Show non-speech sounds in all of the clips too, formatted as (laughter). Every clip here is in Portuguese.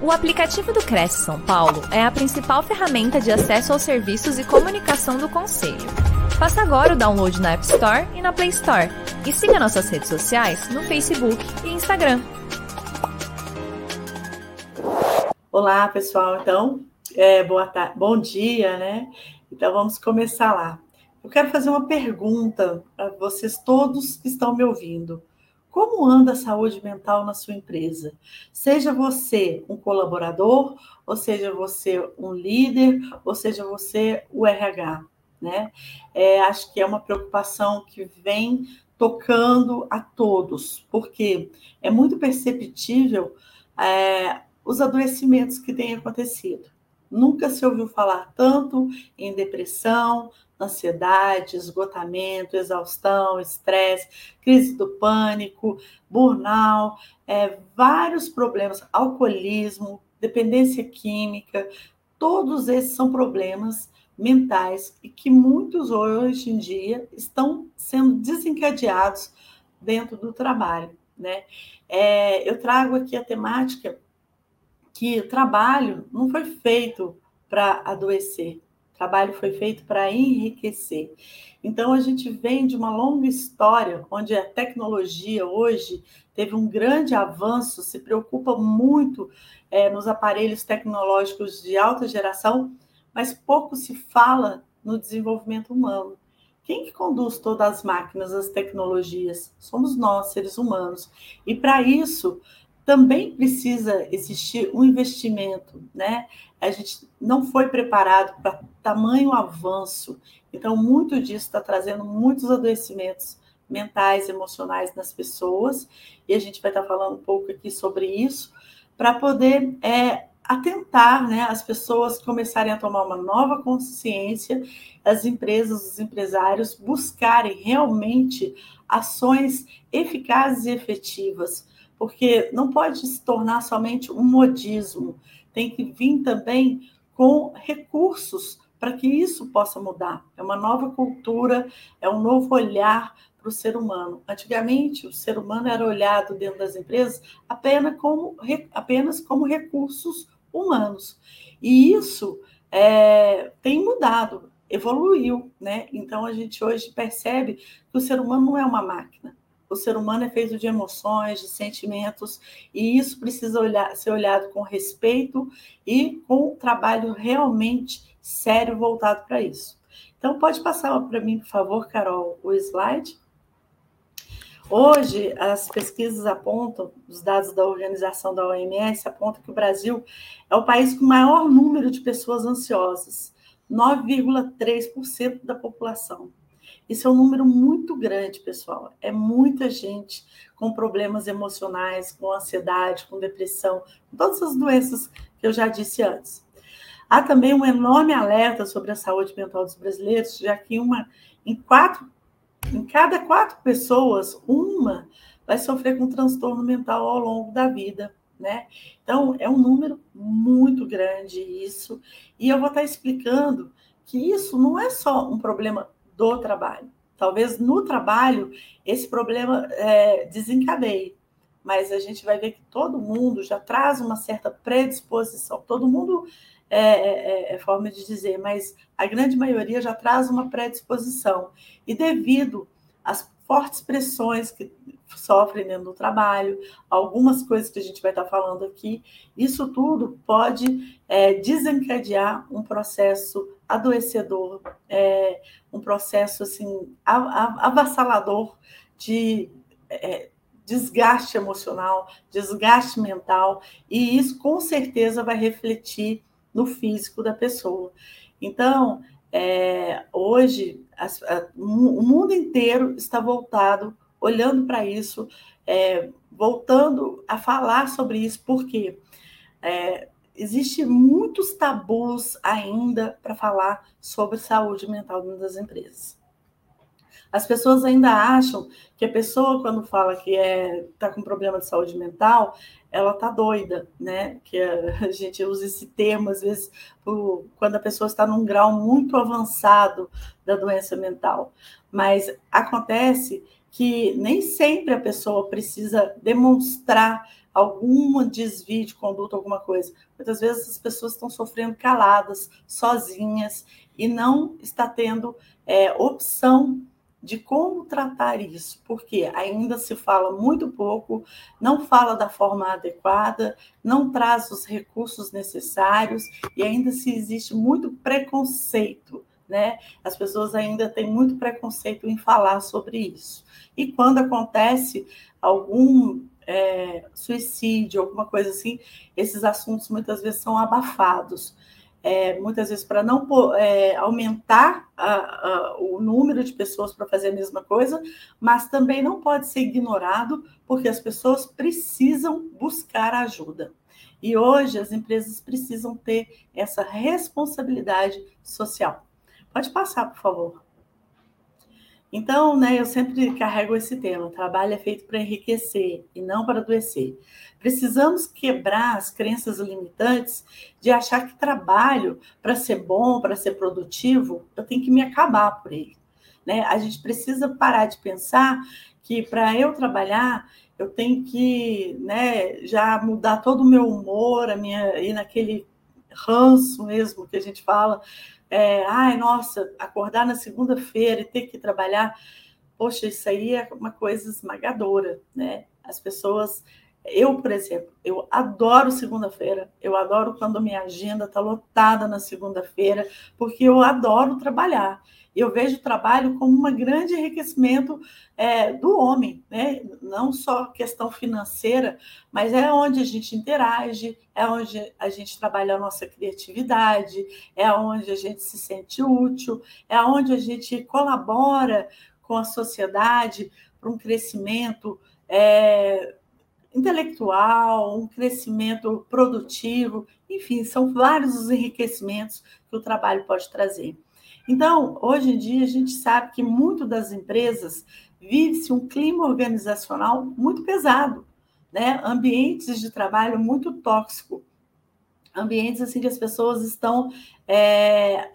O aplicativo do Cresce São Paulo é a principal ferramenta de acesso aos serviços e comunicação do Conselho. Faça agora o download na App Store e na Play Store. E siga nossas redes sociais no Facebook e Instagram. Olá, pessoal. Então, é, boa tarde, bom dia, né? Então, vamos começar lá. Eu quero fazer uma pergunta para vocês todos que estão me ouvindo. Como anda a saúde mental na sua empresa? Seja você um colaborador, ou seja você um líder, ou seja você o RH, né? É, acho que é uma preocupação que vem tocando a todos, porque é muito perceptível é, os adoecimentos que têm acontecido. Nunca se ouviu falar tanto em depressão, ansiedade, esgotamento, exaustão, estresse, crise do pânico, burnout, é, vários problemas, alcoolismo, dependência química, todos esses são problemas mentais e que muitos hoje em dia estão sendo desencadeados dentro do trabalho. Né? É, eu trago aqui a temática que o trabalho não foi feito para adoecer, trabalho foi feito para enriquecer. Então, a gente vem de uma longa história onde a tecnologia hoje teve um grande avanço, se preocupa muito é, nos aparelhos tecnológicos de alta geração, mas pouco se fala no desenvolvimento humano. Quem que conduz todas as máquinas, as tecnologias? Somos nós, seres humanos. E para isso, também precisa existir um investimento, né? A gente não foi preparado para tamanho avanço, então muito disso está trazendo muitos adoecimentos mentais, emocionais nas pessoas, e a gente vai estar tá falando um pouco aqui sobre isso, para poder é, atentar né, as pessoas começarem a tomar uma nova consciência, as empresas, os empresários buscarem realmente ações eficazes e efetivas porque não pode se tornar somente um modismo, tem que vir também com recursos para que isso possa mudar. É uma nova cultura, é um novo olhar para o ser humano. Antigamente, o ser humano era olhado dentro das empresas apenas como, apenas como recursos humanos. E isso é, tem mudado, evoluiu. Né? Então, a gente hoje percebe que o ser humano não é uma máquina o ser humano é feito de emoções, de sentimentos, e isso precisa olhar, ser olhado com respeito e com um trabalho realmente sério voltado para isso. Então, pode passar para mim, por favor, Carol, o slide. Hoje, as pesquisas apontam, os dados da organização da OMS apontam que o Brasil é o país com maior número de pessoas ansiosas, 9,3% da população. Isso é um número muito grande, pessoal. É muita gente com problemas emocionais, com ansiedade, com depressão, com todas as doenças que eu já disse antes. Há também um enorme alerta sobre a saúde mental dos brasileiros, já que uma em quatro, em cada quatro pessoas, uma vai sofrer com transtorno mental ao longo da vida, né? Então é um número muito grande isso, e eu vou estar explicando que isso não é só um problema do trabalho. Talvez no trabalho esse problema é, desencadeie, mas a gente vai ver que todo mundo já traz uma certa predisposição. Todo mundo é, é, é forma de dizer, mas a grande maioria já traz uma predisposição. E devido às fortes pressões que sofrem dentro do trabalho, algumas coisas que a gente vai estar falando aqui, isso tudo pode é, desencadear um processo adoecedor, é, um processo assim avassalador de é, desgaste emocional, desgaste mental, e isso com certeza vai refletir no físico da pessoa. Então, é, hoje, as, a, o mundo inteiro está voltado, olhando para isso, é, voltando a falar sobre isso, porque é, existe muitos tabus ainda para falar sobre saúde mental dentro das empresas. As pessoas ainda acham que a pessoa, quando fala que está é, tá com problema de saúde mental, ela está doida, né? Que a gente usa esse termo, às vezes, quando a pessoa está num grau muito avançado da doença mental. Mas acontece que nem sempre a pessoa precisa demonstrar algum desvio de conduta, alguma coisa. Muitas vezes as pessoas estão sofrendo caladas, sozinhas, e não está tendo é, opção de como tratar isso, porque ainda se fala muito pouco, não fala da forma adequada, não traz os recursos necessários e ainda se existe muito preconceito, né? As pessoas ainda têm muito preconceito em falar sobre isso. E quando acontece algum é, suicídio, alguma coisa assim, esses assuntos muitas vezes são abafados é, muitas vezes para não é, aumentar a, a, o número de pessoas para fazer a mesma coisa, mas também não pode ser ignorado, porque as pessoas precisam buscar ajuda. E hoje as empresas precisam ter essa responsabilidade social. Pode passar, por favor. Então, né, eu sempre carrego esse tema: trabalho é feito para enriquecer e não para adoecer. Precisamos quebrar as crenças limitantes de achar que trabalho, para ser bom, para ser produtivo, eu tenho que me acabar por ele. Né? A gente precisa parar de pensar que para eu trabalhar, eu tenho que né, já mudar todo o meu humor, a minha, ir naquele ranço mesmo que a gente fala é, ai, nossa, acordar na segunda-feira e ter que trabalhar, poxa, isso aí é uma coisa esmagadora, né? As pessoas, eu, por exemplo, eu adoro segunda-feira, eu adoro quando minha agenda está lotada na segunda-feira, porque eu adoro trabalhar eu vejo o trabalho como um grande enriquecimento é, do homem, né? não só questão financeira, mas é onde a gente interage, é onde a gente trabalha a nossa criatividade, é onde a gente se sente útil, é onde a gente colabora com a sociedade para um crescimento é, intelectual, um crescimento produtivo, enfim, são vários os enriquecimentos que o trabalho pode trazer. Então, hoje em dia, a gente sabe que muito das empresas vive-se um clima organizacional muito pesado, né? ambientes de trabalho muito tóxico, ambientes assim que as pessoas estão é,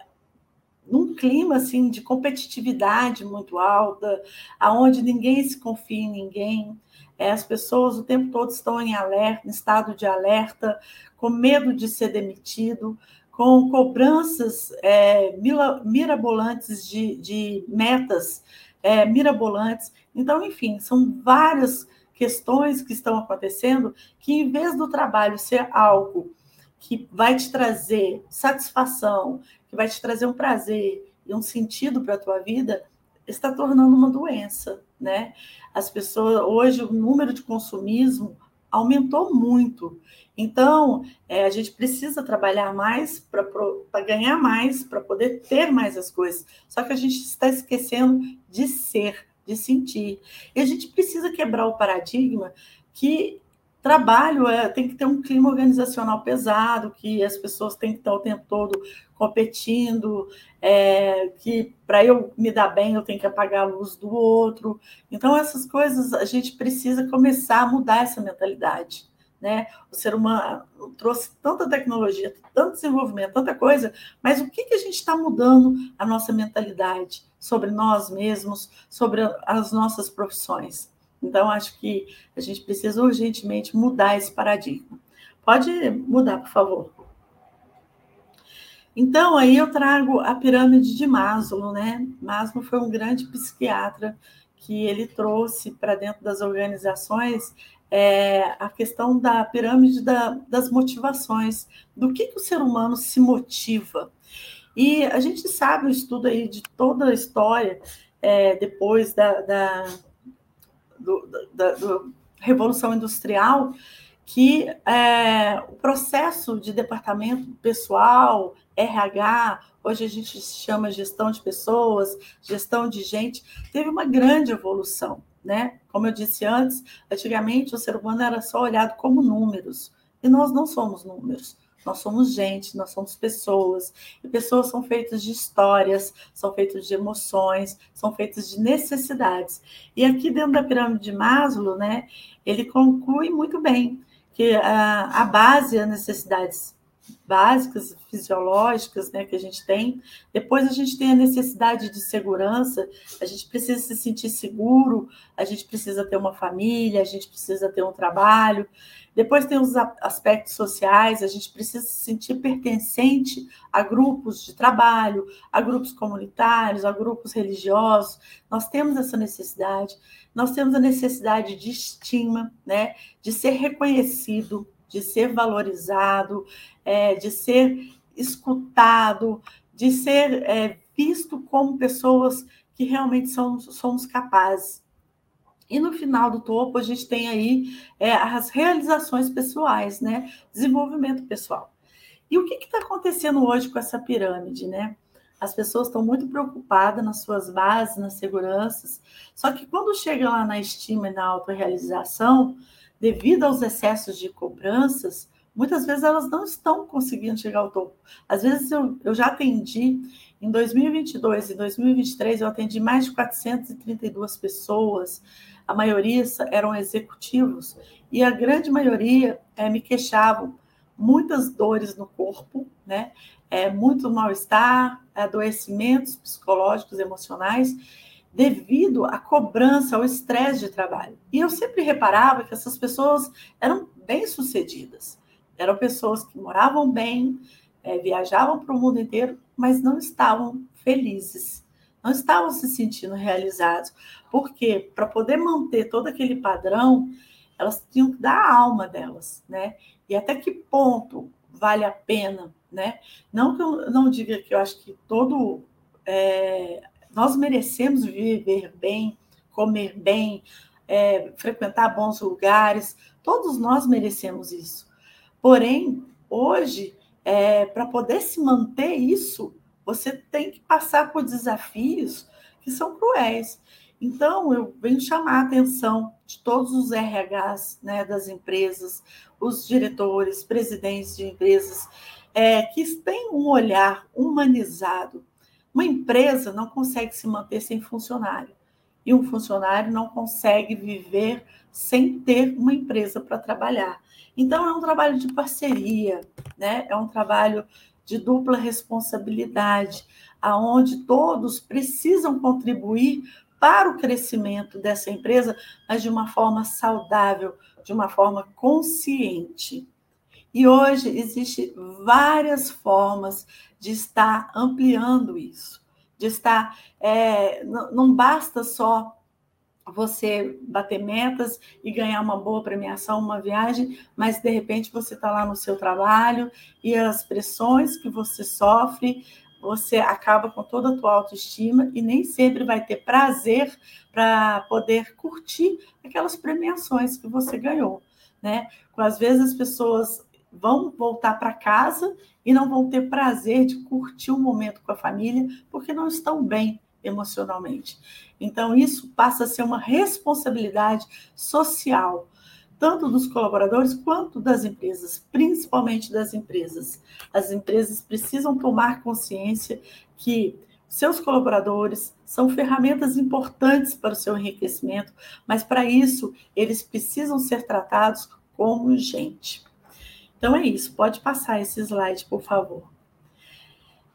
num clima assim de competitividade muito alta, aonde ninguém se confia em ninguém, é, as pessoas o tempo todo estão em alerta, em estado de alerta, com medo de ser demitido, com cobranças é, mirabolantes de, de metas é, mirabolantes. Então, enfim, são várias questões que estão acontecendo que, em vez do trabalho ser algo que vai te trazer satisfação, que vai te trazer um prazer e um sentido para a tua vida, está tornando uma doença, né? As pessoas hoje o número de consumismo aumentou muito. Então, é, a gente precisa trabalhar mais para ganhar mais, para poder ter mais as coisas. Só que a gente está esquecendo de ser, de sentir. E a gente precisa quebrar o paradigma que trabalho é, tem que ter um clima organizacional pesado, que as pessoas têm que estar o tempo todo competindo, é, que para eu me dar bem eu tenho que apagar a luz do outro. Então, essas coisas a gente precisa começar a mudar essa mentalidade. Né? O ser humano trouxe tanta tecnologia, tanto desenvolvimento, tanta coisa, mas o que, que a gente está mudando a nossa mentalidade sobre nós mesmos, sobre as nossas profissões? Então, acho que a gente precisa urgentemente mudar esse paradigma. Pode mudar, por favor. Então, aí eu trago a pirâmide de Maslow, né? Maslow foi um grande psiquiatra que ele trouxe para dentro das organizações é, a questão da pirâmide da, das motivações, do que, que o ser humano se motiva. E a gente sabe o estudo aí de toda a história, é, depois da, da, do, da Revolução Industrial, que é, o processo de departamento pessoal, RH, hoje a gente chama gestão de pessoas, gestão de gente, teve uma grande evolução né? Como eu disse antes, antigamente o ser humano era só olhado como números, e nós não somos números. Nós somos gente, nós somos pessoas, e pessoas são feitas de histórias, são feitas de emoções, são feitas de necessidades. E aqui dentro da pirâmide de Maslow, né, ele conclui muito bem que a, a base é necessidades básicas fisiológicas né, que a gente tem. Depois a gente tem a necessidade de segurança, a gente precisa se sentir seguro, a gente precisa ter uma família, a gente precisa ter um trabalho. Depois tem os aspectos sociais, a gente precisa se sentir pertencente a grupos de trabalho, a grupos comunitários, a grupos religiosos. Nós temos essa necessidade. Nós temos a necessidade de estima, né, de ser reconhecido, de ser valorizado, é, de ser escutado, de ser é, visto como pessoas que realmente somos, somos capazes. E no final do topo, a gente tem aí é, as realizações pessoais, né? Desenvolvimento pessoal. E o que está acontecendo hoje com essa pirâmide, né? As pessoas estão muito preocupadas nas suas bases, nas seguranças, só que quando chega lá na estima e na autorrealização, devido aos excessos de cobranças, muitas vezes elas não estão conseguindo chegar ao topo. Às vezes eu, eu já atendi, em 2022 e 2023, eu atendi mais de 432 pessoas, a maioria eram executivos, e a grande maioria é, me queixavam muitas dores no corpo, né? É, muito mal-estar, adoecimentos psicológicos, emocionais, devido à cobrança, ao estresse de trabalho. E eu sempre reparava que essas pessoas eram bem-sucedidas, eram pessoas que moravam bem, é, viajavam para o mundo inteiro, mas não estavam felizes, não estavam se sentindo realizados, porque para poder manter todo aquele padrão, elas tinham que dar a alma delas, né? E até que ponto vale a pena, né? Não que eu não diga que eu acho que todo é, nós merecemos viver bem, comer bem, é, frequentar bons lugares, todos nós merecemos isso. Porém, hoje, é, para poder se manter isso, você tem que passar por desafios que são cruéis. Então, eu venho chamar a atenção de todos os RHs né, das empresas, os diretores, presidentes de empresas, é, que têm um olhar humanizado uma empresa não consegue se manter sem funcionário. E um funcionário não consegue viver sem ter uma empresa para trabalhar. Então, é um trabalho de parceria, né? é um trabalho de dupla responsabilidade, aonde todos precisam contribuir para o crescimento dessa empresa, mas de uma forma saudável, de uma forma consciente. E hoje existem várias formas de estar ampliando isso, de estar. É, não, não basta só você bater metas e ganhar uma boa premiação, uma viagem, mas de repente você está lá no seu trabalho e as pressões que você sofre, você acaba com toda a tua autoestima e nem sempre vai ter prazer para poder curtir aquelas premiações que você ganhou, né? Às vezes as pessoas vão voltar para casa e não vão ter prazer de curtir o momento com a família porque não estão bem emocionalmente. Então, isso passa a ser uma responsabilidade social, tanto dos colaboradores quanto das empresas, principalmente das empresas. As empresas precisam tomar consciência que seus colaboradores são ferramentas importantes para o seu enriquecimento, mas para isso eles precisam ser tratados como gente. Então é isso, pode passar esse slide, por favor.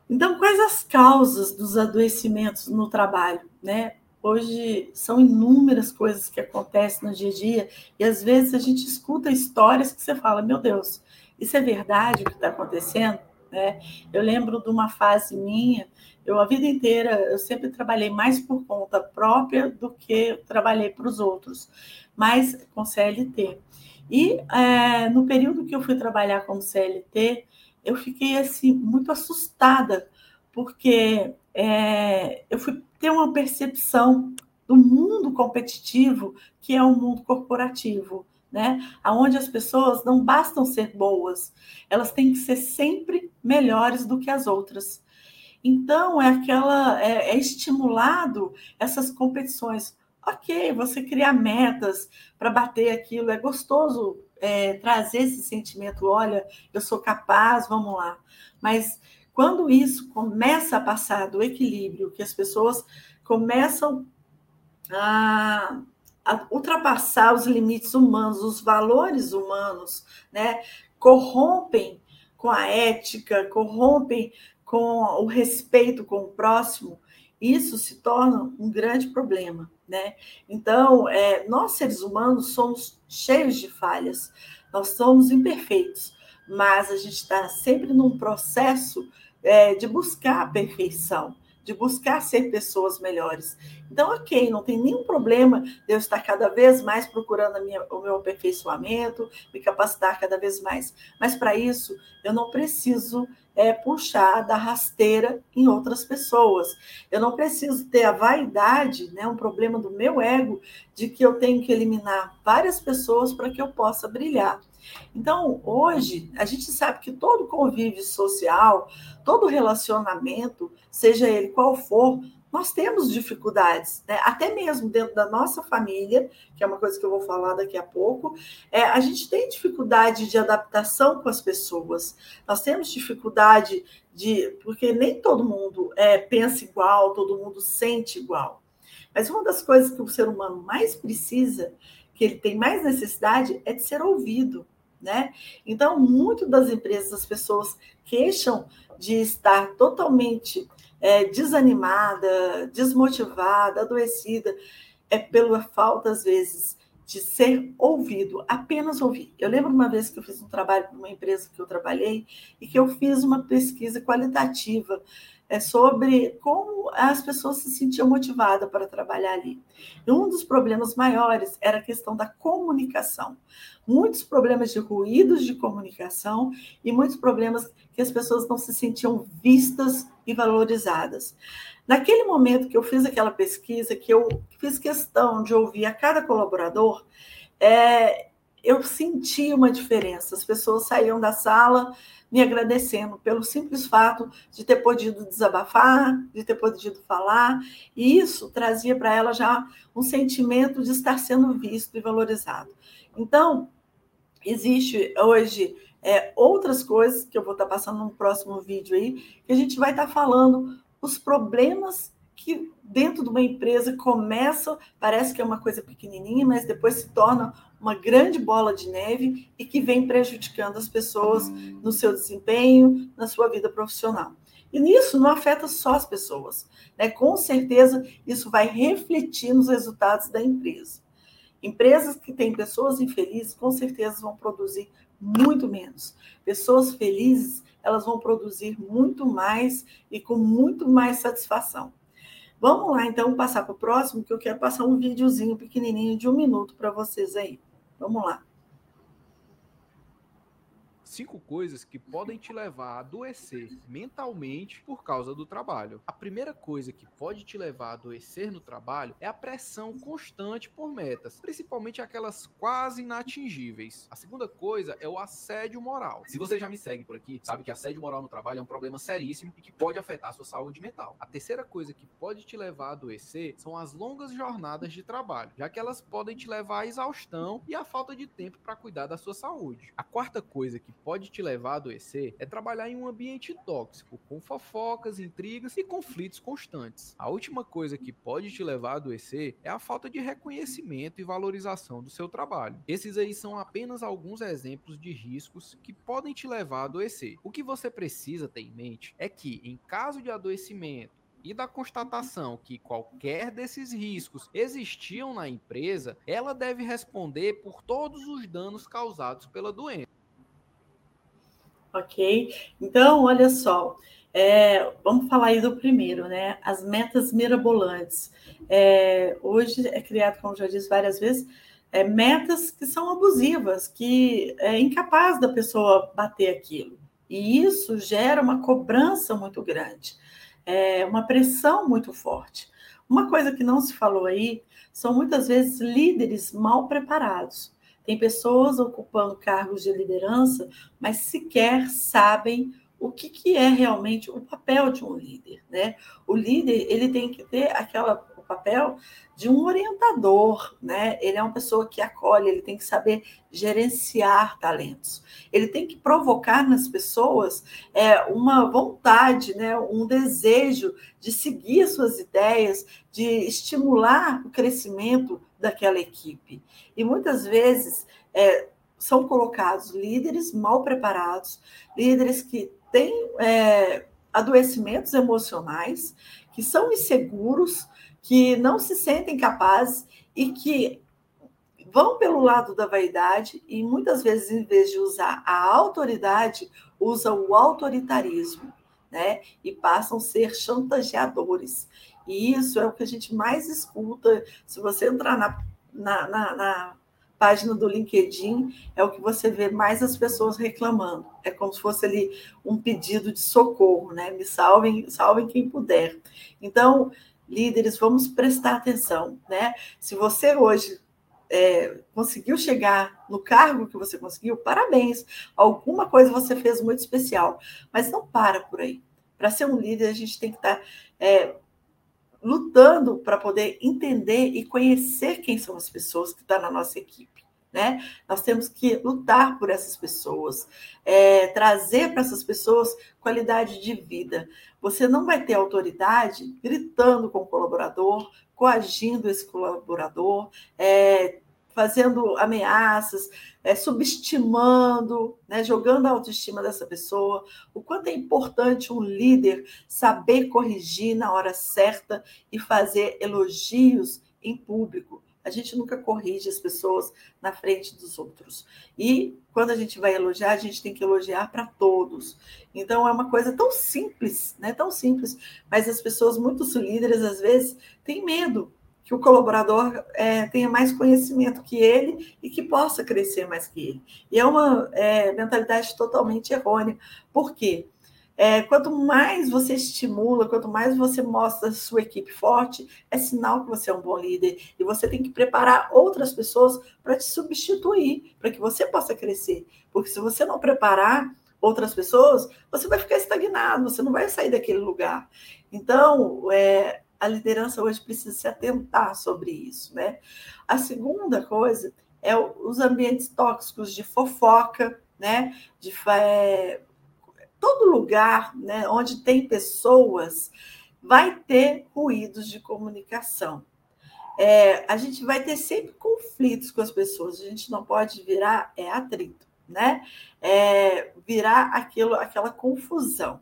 Então, quais as causas dos adoecimentos no trabalho, né? Hoje são inúmeras coisas que acontecem no dia a dia e às vezes a gente escuta histórias que você fala, meu Deus, isso é verdade o que está acontecendo? Né? Eu lembro de uma fase minha, eu a vida inteira eu sempre trabalhei mais por conta própria do que trabalhei para os outros, mas com CLT. E é, no período que eu fui trabalhar como CLT, eu fiquei assim muito assustada, porque é, eu fui ter uma percepção do mundo competitivo que é o um mundo corporativo, né? Onde as pessoas não bastam ser boas, elas têm que ser sempre melhores do que as outras. Então é aquela é, é estimulado essas competições ok, você criar metas para bater aquilo, é gostoso é, trazer esse sentimento, olha, eu sou capaz, vamos lá. Mas quando isso começa a passar do equilíbrio, que as pessoas começam a, a ultrapassar os limites humanos, os valores humanos, né, corrompem com a ética, corrompem com o respeito com o próximo, isso se torna um grande problema, né? Então, é, nós seres humanos somos cheios de falhas, nós somos imperfeitos, mas a gente está sempre num processo é, de buscar a perfeição, de buscar ser pessoas melhores. Então, ok, não tem nenhum problema de eu estar cada vez mais procurando minha, o meu aperfeiçoamento, me capacitar cada vez mais. Mas para isso, eu não preciso é, puxar da rasteira em outras pessoas. Eu não preciso ter a vaidade, né, um problema do meu ego, de que eu tenho que eliminar várias pessoas para que eu possa brilhar. Então, hoje, a gente sabe que todo convívio social, todo relacionamento, seja ele qual for, nós temos dificuldades, né? até mesmo dentro da nossa família, que é uma coisa que eu vou falar daqui a pouco, é, a gente tem dificuldade de adaptação com as pessoas, nós temos dificuldade de. porque nem todo mundo é, pensa igual, todo mundo sente igual. Mas uma das coisas que o ser humano mais precisa, que ele tem mais necessidade, é de ser ouvido. Né? Então, muito das empresas, as pessoas queixam de estar totalmente é, desanimada, desmotivada, adoecida, é pela falta, às vezes, de ser ouvido, apenas ouvir. Eu lembro uma vez que eu fiz um trabalho para uma empresa que eu trabalhei e que eu fiz uma pesquisa qualitativa é, sobre como as pessoas se sentiam motivadas para trabalhar ali. E um dos problemas maiores era a questão da comunicação. Muitos problemas de ruídos de comunicação e muitos problemas que as pessoas não se sentiam vistas e valorizadas. Naquele momento que eu fiz aquela pesquisa, que eu fiz questão de ouvir a cada colaborador, é, eu senti uma diferença. As pessoas saíam da sala me agradecendo pelo simples fato de ter podido desabafar, de ter podido falar, e isso trazia para ela já um sentimento de estar sendo visto e valorizado. Então, existe hoje é, outras coisas que eu vou estar passando no próximo vídeo aí, que a gente vai estar falando os problemas que dentro de uma empresa começam, parece que é uma coisa pequenininha, mas depois se torna uma grande bola de neve e que vem prejudicando as pessoas no seu desempenho, na sua vida profissional. E nisso não afeta só as pessoas, né? Com certeza isso vai refletir nos resultados da empresa. Empresas que têm pessoas infelizes, com certeza vão produzir muito menos. Pessoas felizes, elas vão produzir muito mais e com muito mais satisfação. Vamos lá, então, passar para o próximo, que eu quero passar um videozinho pequenininho de um minuto para vocês aí. Vamos lá cinco coisas que podem te levar a adoecer mentalmente por causa do trabalho. A primeira coisa que pode te levar a adoecer no trabalho é a pressão constante por metas, principalmente aquelas quase inatingíveis. A segunda coisa é o assédio moral. Se você já me segue por aqui, sabe que assédio moral no trabalho é um problema seríssimo e que pode afetar a sua saúde mental. A terceira coisa que pode te levar a adoecer são as longas jornadas de trabalho, já que elas podem te levar à exaustão e à falta de tempo para cuidar da sua saúde. A quarta coisa que pode te levar a adoecer é trabalhar em um ambiente tóxico, com fofocas, intrigas e conflitos constantes. A última coisa que pode te levar a adoecer é a falta de reconhecimento e valorização do seu trabalho. Esses aí são apenas alguns exemplos de riscos que podem te levar a adoecer. O que você precisa ter em mente é que, em caso de adoecimento, e da constatação que qualquer desses riscos existiam na empresa, ela deve responder por todos os danos causados pela doença ok? Então, olha só, é, vamos falar aí do primeiro, né? As metas mirabolantes. É, hoje é criado, como já disse várias vezes, é, metas que são abusivas, que é incapaz da pessoa bater aquilo. E isso gera uma cobrança muito grande, é, uma pressão muito forte. Uma coisa que não se falou aí são muitas vezes líderes mal preparados. Tem pessoas ocupando cargos de liderança, mas sequer sabem o que, que é realmente o papel de um líder, né? O líder ele tem que ter aquela papel de um orientador, né? Ele é uma pessoa que acolhe, ele tem que saber gerenciar talentos. Ele tem que provocar nas pessoas é, uma vontade, né? Um desejo de seguir suas ideias, de estimular o crescimento daquela equipe. E muitas vezes, é, são colocados líderes mal preparados, líderes que têm é, adoecimentos emocionais, que são inseguros, que não se sentem capazes e que vão pelo lado da vaidade e muitas vezes, em vez de usar a autoridade, usam o autoritarismo, né? E passam a ser chantageadores. E isso é o que a gente mais escuta. Se você entrar na, na, na, na página do LinkedIn, é o que você vê mais as pessoas reclamando. É como se fosse ali um pedido de socorro, né? Me salvem, salvem quem puder. Então, líderes, vamos prestar atenção, né? Se você hoje é, conseguiu chegar no cargo que você conseguiu, parabéns. Alguma coisa você fez muito especial, mas não para por aí. Para ser um líder, a gente tem que estar tá, é, lutando para poder entender e conhecer quem são as pessoas que estão tá na nossa equipe. Né? Nós temos que lutar por essas pessoas, é, trazer para essas pessoas qualidade de vida. Você não vai ter autoridade gritando com o colaborador, coagindo esse colaborador, é, fazendo ameaças, é, subestimando, né, jogando a autoestima dessa pessoa. O quanto é importante um líder saber corrigir na hora certa e fazer elogios em público. A gente nunca corrige as pessoas na frente dos outros. E quando a gente vai elogiar, a gente tem que elogiar para todos. Então é uma coisa tão simples, né? Tão simples, mas as pessoas, muitos líderes, às vezes, têm medo que o colaborador é, tenha mais conhecimento que ele e que possa crescer mais que ele. E é uma é, mentalidade totalmente errônea. Por quê? É, quanto mais você estimula, quanto mais você mostra a sua equipe forte, é sinal que você é um bom líder. E você tem que preparar outras pessoas para te substituir, para que você possa crescer. Porque se você não preparar outras pessoas, você vai ficar estagnado, você não vai sair daquele lugar. Então, é, a liderança hoje precisa se atentar sobre isso. Né? A segunda coisa é os ambientes tóxicos de fofoca, né? de é, todo lugar né, onde tem pessoas vai ter ruídos de comunicação. É, a gente vai ter sempre conflitos com as pessoas, a gente não pode virar é, atrito, né? É, virar aquilo, aquela confusão.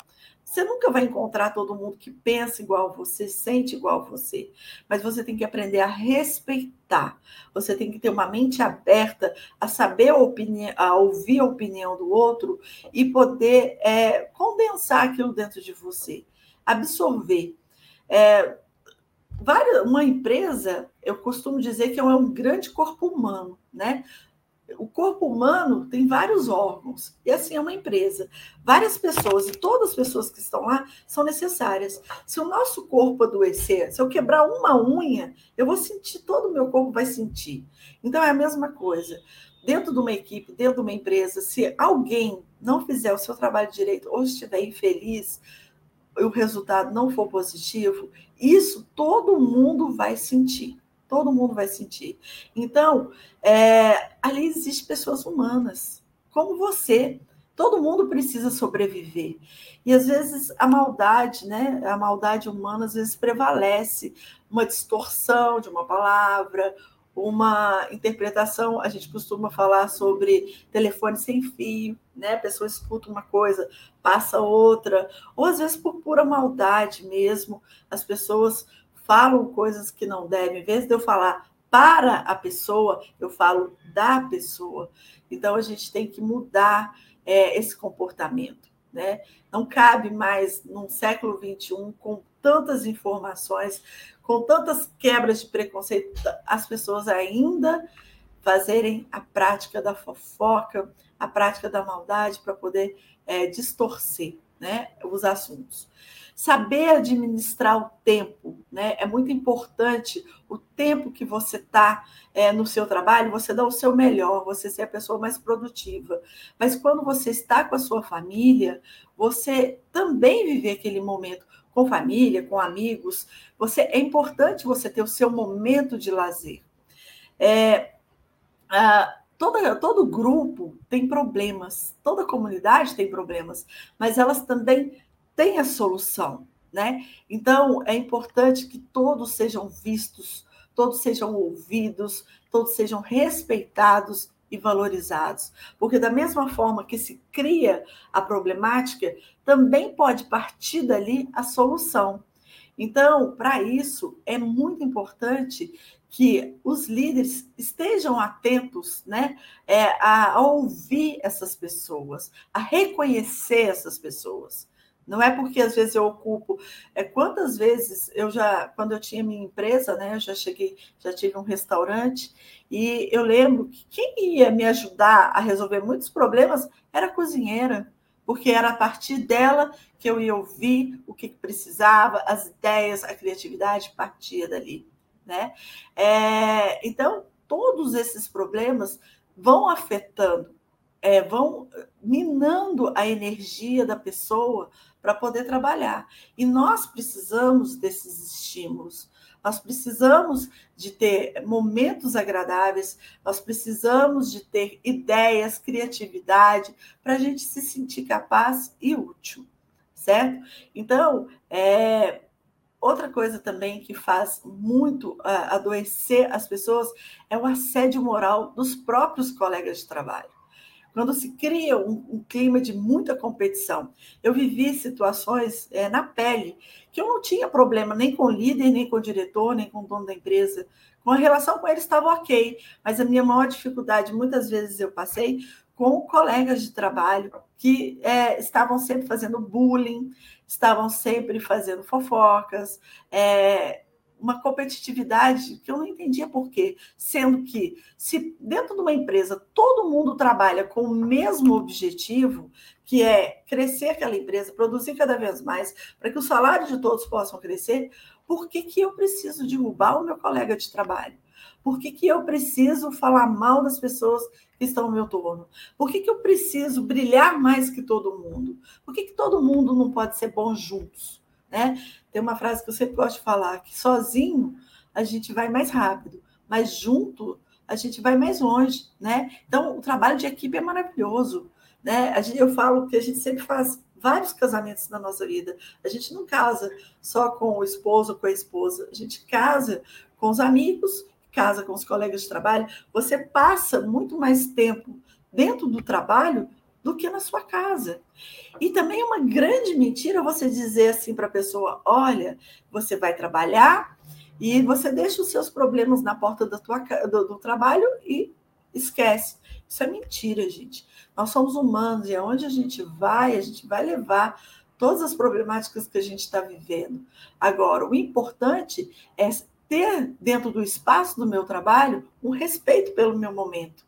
Você nunca vai encontrar todo mundo que pensa igual você, sente igual você, mas você tem que aprender a respeitar. Você tem que ter uma mente aberta a saber a, opinião, a ouvir a opinião do outro e poder é, condensar aquilo dentro de você, absorver. É, várias, uma empresa, eu costumo dizer que é um grande corpo humano, né? O corpo humano tem vários órgãos, e assim é uma empresa. Várias pessoas, e todas as pessoas que estão lá são necessárias. Se o nosso corpo adoecer, se eu quebrar uma unha, eu vou sentir, todo o meu corpo vai sentir. Então é a mesma coisa. Dentro de uma equipe, dentro de uma empresa, se alguém não fizer o seu trabalho direito ou estiver infeliz, e o resultado não for positivo, isso todo mundo vai sentir. Todo mundo vai sentir. Então, é, ali existem pessoas humanas, como você. Todo mundo precisa sobreviver. E às vezes a maldade, né? A maldade humana às vezes prevalece, uma distorção de uma palavra, uma interpretação, a gente costuma falar sobre telefone sem fio, né? A pessoa escuta uma coisa, passa outra, ou às vezes por pura maldade mesmo, as pessoas falam coisas que não devem. Em vez de eu falar para a pessoa, eu falo da pessoa. Então, a gente tem que mudar é, esse comportamento. Né? Não cabe mais, num século XXI, com tantas informações, com tantas quebras de preconceito, as pessoas ainda fazerem a prática da fofoca, a prática da maldade para poder é, distorcer né, os assuntos. Saber administrar o tempo, né? É muito importante o tempo que você está é, no seu trabalho, você dá o seu melhor, você ser a pessoa mais produtiva. Mas quando você está com a sua família, você também viver aquele momento com família, com amigos. Você é importante você ter o seu momento de lazer. É, a, todo grupo tem problemas, toda comunidade tem problemas, mas elas também tem a solução, né? Então, é importante que todos sejam vistos, todos sejam ouvidos, todos sejam respeitados e valorizados. Porque, da mesma forma que se cria a problemática, também pode partir dali a solução. Então, para isso, é muito importante que os líderes estejam atentos né, é, a, a ouvir essas pessoas, a reconhecer essas pessoas. Não é porque às vezes eu ocupo. É quantas vezes eu já, quando eu tinha minha empresa, né, eu já cheguei, já tive um restaurante e eu lembro que quem ia me ajudar a resolver muitos problemas era a cozinheira, porque era a partir dela que eu ia ouvir o que precisava, as ideias, a criatividade partia dali, né? É, então todos esses problemas vão afetando, é, vão minando a energia da pessoa para poder trabalhar. E nós precisamos desses estímulos. Nós precisamos de ter momentos agradáveis, nós precisamos de ter ideias, criatividade, para a gente se sentir capaz e útil, certo? Então, é, outra coisa também que faz muito uh, adoecer as pessoas é o assédio moral dos próprios colegas de trabalho quando se cria um, um, clima de muita competição. Eu vivi situações é, na pele que eu não tinha problema nem com o líder, nem com o diretor, nem com o dono da empresa. Com a relação com eles estava ok, mas a minha maior dificuldade, muitas vezes eu passei, com colegas de trabalho que é, estavam sempre fazendo bullying, estavam sempre fazendo fofocas, é, uma competitividade que eu não entendia por quê. Sendo que, se dentro de uma empresa todo mundo trabalha com o mesmo objetivo, que é crescer aquela empresa, produzir cada vez mais, para que o salário de todos possam crescer, por que, que eu preciso derrubar o meu colega de trabalho? Por que, que eu preciso falar mal das pessoas que estão ao meu torno? Por que, que eu preciso brilhar mais que todo mundo? Por que, que todo mundo não pode ser bom juntos? Né? Tem uma frase que eu sempre gosto de falar, que sozinho a gente vai mais rápido, mas junto a gente vai mais longe, né? Então, o trabalho de equipe é maravilhoso, né? Eu falo que a gente sempre faz vários casamentos na nossa vida. A gente não casa só com o esposo ou com a esposa, a gente casa com os amigos, casa com os colegas de trabalho. Você passa muito mais tempo dentro do trabalho do que na sua casa. E também é uma grande mentira você dizer assim para a pessoa: olha, você vai trabalhar e você deixa os seus problemas na porta da tua, do, do trabalho e esquece. Isso é mentira, gente. Nós somos humanos e aonde a gente vai, a gente vai levar todas as problemáticas que a gente está vivendo. Agora, o importante é ter dentro do espaço do meu trabalho um respeito pelo meu momento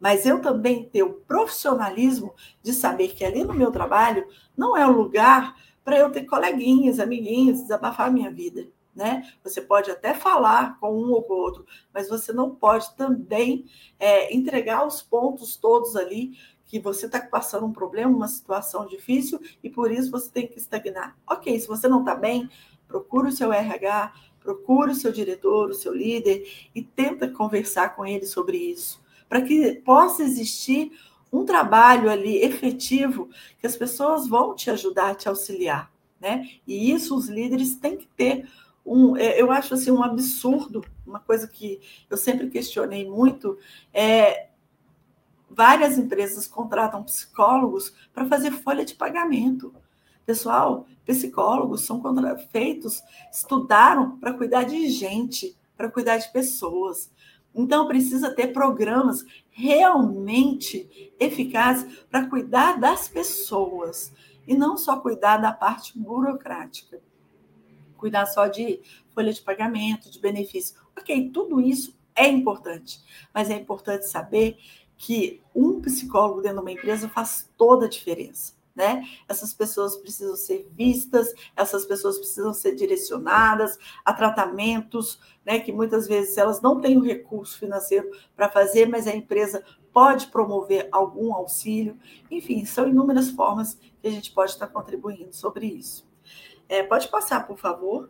mas eu também ter o profissionalismo de saber que ali no meu trabalho não é o lugar para eu ter coleguinhas, amiguinhos, desabafar a minha vida. Né? Você pode até falar com um ou com outro, mas você não pode também é, entregar os pontos todos ali que você está passando um problema, uma situação difícil e por isso você tem que estagnar. Ok, se você não está bem, procure o seu RH, procure o seu diretor, o seu líder e tenta conversar com ele sobre isso para que possa existir um trabalho ali efetivo que as pessoas vão te ajudar, te auxiliar, né? E isso os líderes têm que ter um, é, eu acho assim um absurdo, uma coisa que eu sempre questionei muito é várias empresas contratam psicólogos para fazer folha de pagamento. Pessoal, psicólogos são feitos, estudaram para cuidar de gente, para cuidar de pessoas. Então, precisa ter programas realmente eficazes para cuidar das pessoas e não só cuidar da parte burocrática. Cuidar só de folha de pagamento, de benefício. Ok, tudo isso é importante, mas é importante saber que um psicólogo dentro de uma empresa faz toda a diferença né? Essas pessoas precisam ser vistas, essas pessoas precisam ser direcionadas a tratamentos, né? Que muitas vezes elas não têm o recurso financeiro para fazer, mas a empresa pode promover algum auxílio. Enfim, são inúmeras formas que a gente pode estar contribuindo sobre isso. É, pode passar, por favor.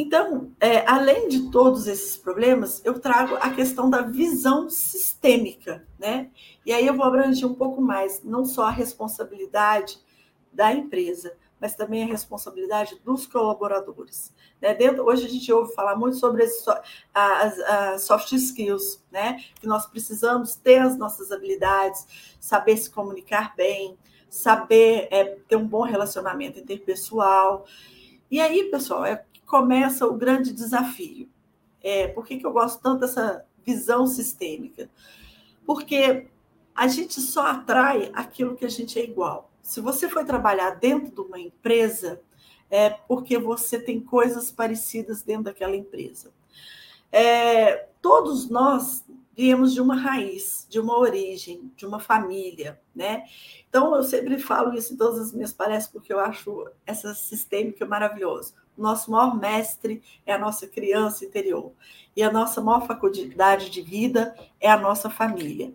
Então, é, além de todos esses problemas, eu trago a questão da visão sistêmica, né? E aí eu vou abranger um pouco mais, não só a responsabilidade da empresa, mas também é responsabilidade dos colaboradores. Né? Dentro, hoje a gente ouve falar muito sobre as, as, as, soft skills, né? que nós precisamos ter as nossas habilidades, saber se comunicar bem, saber é, ter um bom relacionamento interpessoal. E aí, pessoal, é começa o grande desafio. É, por que, que eu gosto tanto dessa visão sistêmica? Porque a gente só atrai aquilo que a gente é igual. Se você foi trabalhar dentro de uma empresa, é porque você tem coisas parecidas dentro daquela empresa. É, todos nós viemos de uma raiz, de uma origem, de uma família, né? Então, eu sempre falo isso em todas as minhas palestras, porque eu acho essa sistêmica maravilhosa. Nosso maior mestre é a nossa criança interior. E a nossa maior faculdade de vida é a nossa família.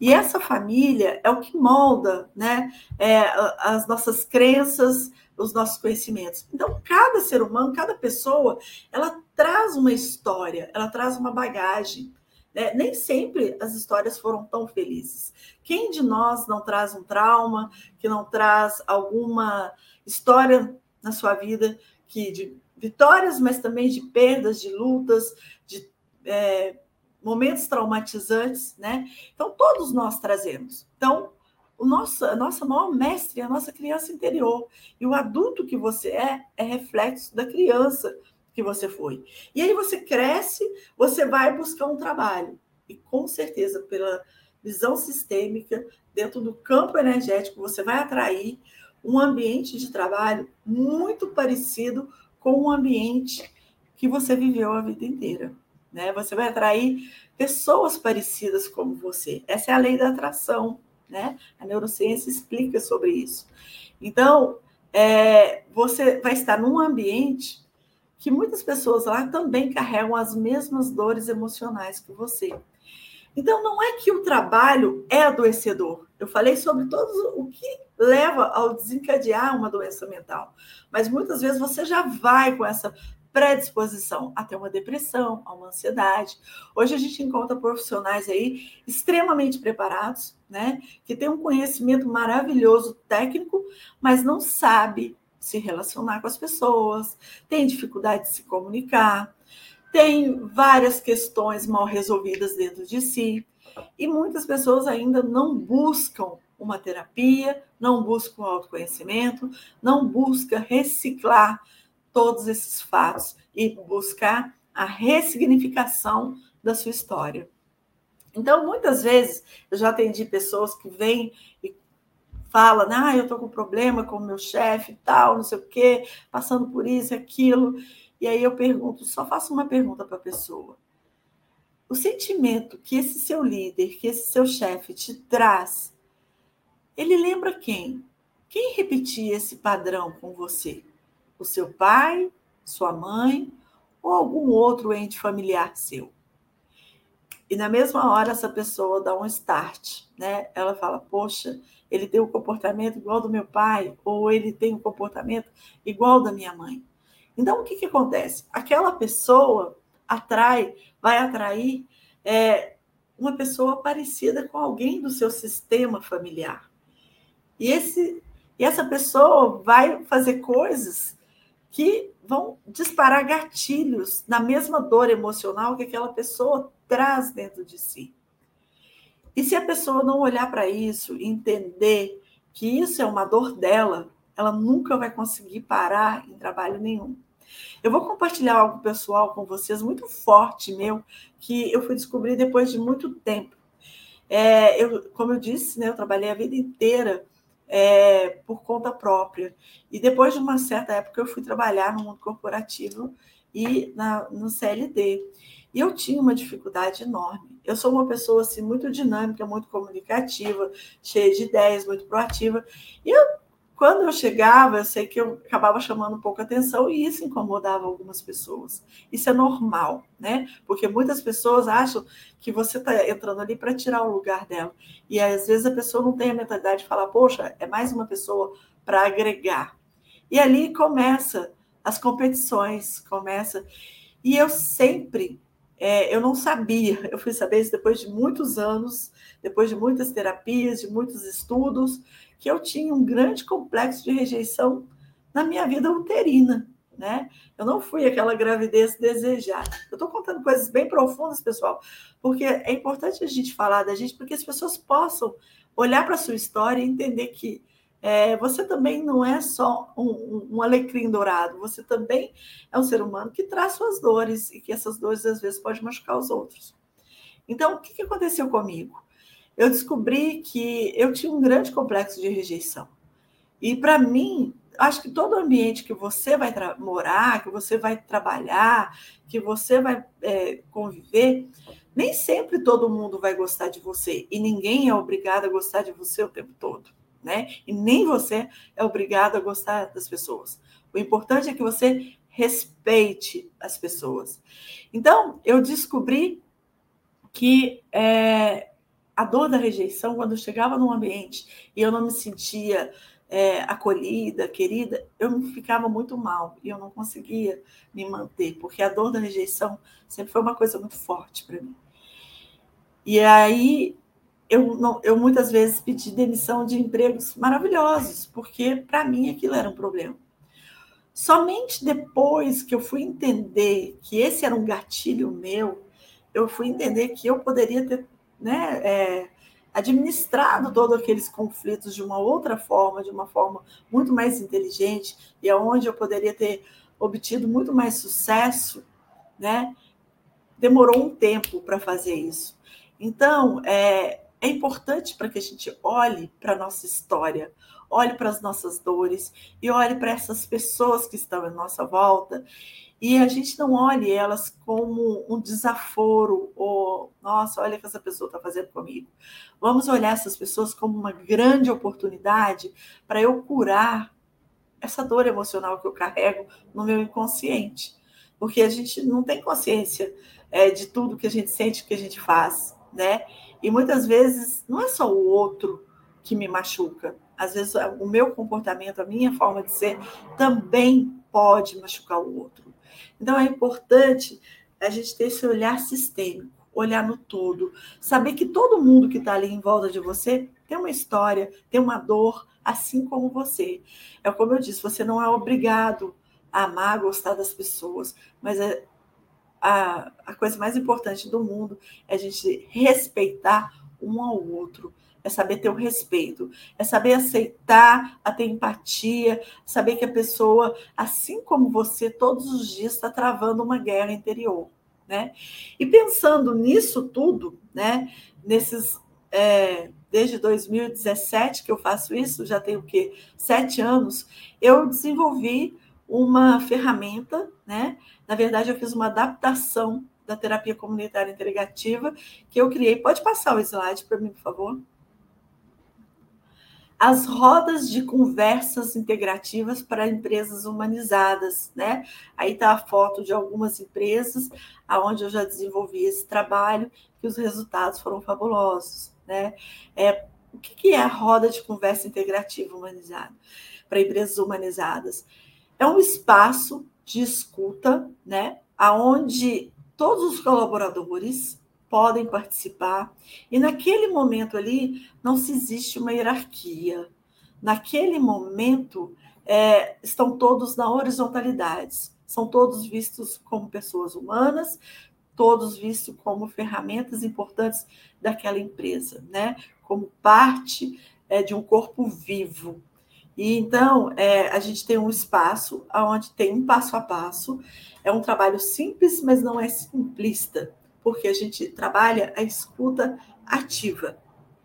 E essa família é o que molda né, é, as nossas crenças, os nossos conhecimentos. Então, cada ser humano, cada pessoa, ela traz uma história, ela traz uma bagagem. Né? Nem sempre as histórias foram tão felizes. Quem de nós não traz um trauma, que não traz alguma história na sua vida que de vitórias, mas também de perdas, de lutas, de é, momentos traumatizantes, né? Então, todos nós trazemos. Então, o nosso, a nossa maior mestre é a nossa criança interior. E o adulto que você é, é reflexo da criança que você foi. E aí você cresce, você vai buscar um trabalho. E com certeza, pela visão sistêmica, dentro do campo energético, você vai atrair um ambiente de trabalho muito parecido com o ambiente que você viveu a vida inteira. Né? Você vai atrair pessoas parecidas como você. Essa é a lei da atração. Né? A neurociência explica sobre isso. Então, é, você vai estar num ambiente que muitas pessoas lá também carregam as mesmas dores emocionais que você. Então, não é que o trabalho é adoecedor. Eu falei sobre todo o que leva ao desencadear uma doença mental. Mas muitas vezes você já vai com essa predisposição a ter uma depressão, a uma ansiedade. Hoje a gente encontra profissionais aí extremamente preparados, né, que têm um conhecimento maravilhoso técnico, mas não sabe se relacionar com as pessoas, tem dificuldade de se comunicar, tem várias questões mal resolvidas dentro de si, e muitas pessoas ainda não buscam uma terapia, não buscam autoconhecimento, não buscam reciclar todos esses fatos e buscar a ressignificação da sua história. Então, muitas vezes, eu já atendi pessoas que vêm e falam, ah, eu estou com problema com o meu chefe tal, não sei o quê, passando por isso aquilo. E aí eu pergunto, só faço uma pergunta para a pessoa. O sentimento que esse seu líder, que esse seu chefe te traz, ele lembra quem? Quem repetia esse padrão com você? O seu pai, sua mãe ou algum outro ente familiar seu? E na mesma hora essa pessoa dá um start, né? Ela fala: "Poxa, ele tem um comportamento igual do meu pai ou ele tem um comportamento igual da minha mãe". Então o que que acontece? Aquela pessoa atrai, vai atrair é, uma pessoa parecida com alguém do seu sistema familiar. E, esse, e essa pessoa vai fazer coisas que vão disparar gatilhos na mesma dor emocional que aquela pessoa traz dentro de si. E se a pessoa não olhar para isso entender que isso é uma dor dela, ela nunca vai conseguir parar em trabalho nenhum. Eu vou compartilhar algo pessoal com vocês, muito forte meu, que eu fui descobrir depois de muito tempo. É, eu, como eu disse, né, eu trabalhei a vida inteira é, por conta própria. E depois de uma certa época, eu fui trabalhar no mundo corporativo e na, no CLD. E eu tinha uma dificuldade enorme. Eu sou uma pessoa assim, muito dinâmica, muito comunicativa, cheia de ideias, muito proativa. E eu quando eu chegava, eu sei que eu acabava chamando pouco atenção e isso incomodava algumas pessoas. Isso é normal, né? Porque muitas pessoas acham que você está entrando ali para tirar o lugar dela. E às vezes a pessoa não tem a mentalidade de falar, poxa, é mais uma pessoa para agregar. E ali começa as competições, começa. E eu sempre, é, eu não sabia, eu fui saber isso depois de muitos anos, depois de muitas terapias, de muitos estudos que eu tinha um grande complexo de rejeição na minha vida uterina, né? Eu não fui aquela gravidez desejada. Eu estou contando coisas bem profundas, pessoal, porque é importante a gente falar da gente, porque as pessoas possam olhar para a sua história e entender que é, você também não é só um, um, alecrim dourado, você também é um ser humano que traz suas dores e que essas dores às vezes podem machucar os outros. Então, o que, que aconteceu comigo? Eu descobri que eu tinha um grande complexo de rejeição. E para mim, acho que todo ambiente que você vai morar, que você vai trabalhar, que você vai é, conviver, nem sempre todo mundo vai gostar de você e ninguém é obrigado a gostar de você o tempo todo, né? E nem você é obrigado a gostar das pessoas. O importante é que você respeite as pessoas. Então, eu descobri que é, a dor da rejeição, quando eu chegava num ambiente e eu não me sentia é, acolhida, querida, eu ficava muito mal e eu não conseguia me manter, porque a dor da rejeição sempre foi uma coisa muito forte para mim. E aí eu, não, eu muitas vezes pedi demissão de empregos maravilhosos, porque para mim aquilo era um problema. Somente depois que eu fui entender que esse era um gatilho meu, eu fui entender que eu poderia ter né, é, administrado todos aqueles conflitos de uma outra forma, de uma forma muito mais inteligente, e aonde eu poderia ter obtido muito mais sucesso, né? Demorou um tempo para fazer isso. Então, é, é importante para que a gente olhe para a nossa história, olhe para as nossas dores e olhe para essas pessoas que estão à nossa volta e a gente não olhe elas como um desaforo ou, nossa, olha o que essa pessoa está fazendo comigo. Vamos olhar essas pessoas como uma grande oportunidade para eu curar essa dor emocional que eu carrego no meu inconsciente. Porque a gente não tem consciência é, de tudo que a gente sente, que a gente faz, né? E muitas vezes não é só o outro que me machuca. Às vezes o meu comportamento, a minha forma de ser também pode machucar o outro. Então é importante a gente ter esse olhar sistêmico, olhar no todo, saber que todo mundo que está ali em volta de você tem uma história, tem uma dor, assim como você. É como eu disse, você não é obrigado a amar, gostar das pessoas, mas é a, a coisa mais importante do mundo é a gente respeitar um ao outro, é saber ter o respeito, é saber aceitar, a ter empatia, saber que a pessoa, assim como você, todos os dias está travando uma guerra interior, né? E pensando nisso tudo, né? Nesses é, desde 2017 que eu faço isso, já tenho o quê? Sete anos, eu desenvolvi uma ferramenta, né? Na verdade, eu fiz uma adaptação da terapia comunitária integrativa que eu criei. Pode passar o slide para mim, por favor? As rodas de conversas integrativas para empresas humanizadas, né? Aí está a foto de algumas empresas aonde eu já desenvolvi esse trabalho que os resultados foram fabulosos, né? É, o que é a roda de conversa integrativa humanizada para empresas humanizadas? É um espaço de escuta, né? Aonde todos os colaboradores podem participar. E naquele momento ali, não se existe uma hierarquia. Naquele momento, é, estão todos na horizontalidade. São todos vistos como pessoas humanas, todos vistos como ferramentas importantes daquela empresa, né? Como parte é, de um corpo vivo. E então é, a gente tem um espaço onde tem um passo a passo. É um trabalho simples, mas não é simplista porque a gente trabalha a escuta ativa,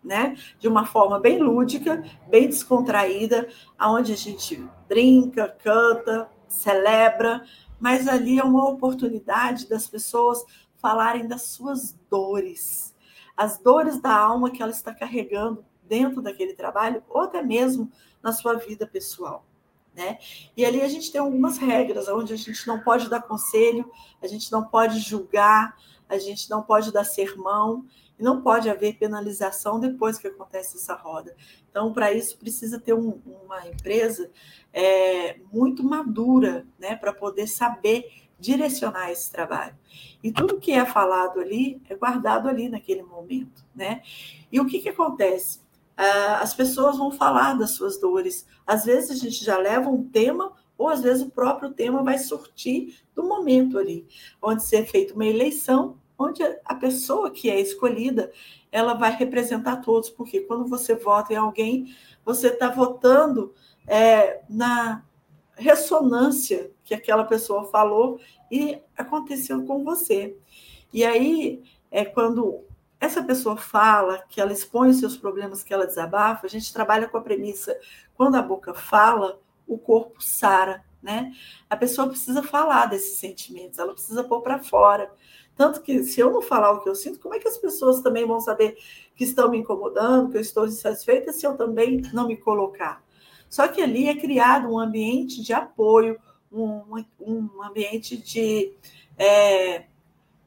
né? De uma forma bem lúdica, bem descontraída, aonde a gente brinca, canta, celebra, mas ali é uma oportunidade das pessoas falarem das suas dores, as dores da alma que ela está carregando dentro daquele trabalho ou até mesmo na sua vida pessoal. Né? E ali a gente tem algumas regras, onde a gente não pode dar conselho, a gente não pode julgar, a gente não pode dar sermão e não pode haver penalização depois que acontece essa roda. Então, para isso, precisa ter um, uma empresa é, muito madura né, para poder saber direcionar esse trabalho. E tudo que é falado ali é guardado ali naquele momento. Né? E o que, que acontece? ah, as pessoas vão falar das suas dores. Às vezes a gente já leva um tema, ou às vezes o próprio tema vai surtir do momento ali, onde ser feita uma eleição, onde a pessoa que é escolhida, ela vai representar todos, porque quando você vota em alguém, você está votando é, na ressonância que aquela pessoa falou e aconteceu com você. E aí é quando essa pessoa fala, que ela expõe os seus problemas, que ela desabafa, a gente trabalha com a premissa: quando a boca fala, o corpo sara, né? A pessoa precisa falar desses sentimentos, ela precisa pôr para fora. Tanto que, se eu não falar o que eu sinto, como é que as pessoas também vão saber que estão me incomodando, que eu estou insatisfeita, se eu também não me colocar? Só que ali é criado um ambiente de apoio, um, um ambiente de é,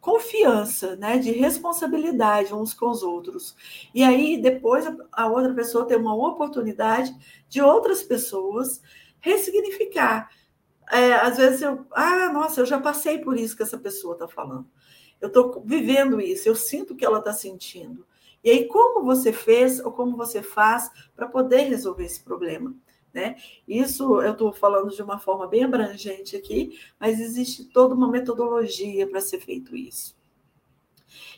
confiança, né, de responsabilidade uns com os outros. E aí depois a outra pessoa tem uma oportunidade de outras pessoas ressignificar. É, às vezes eu, ah, nossa, eu já passei por isso que essa pessoa está falando. Eu estou vivendo isso, eu sinto o que ela está sentindo. E aí, como você fez ou como você faz para poder resolver esse problema? Né? Isso eu estou falando de uma forma bem abrangente aqui, mas existe toda uma metodologia para ser feito isso.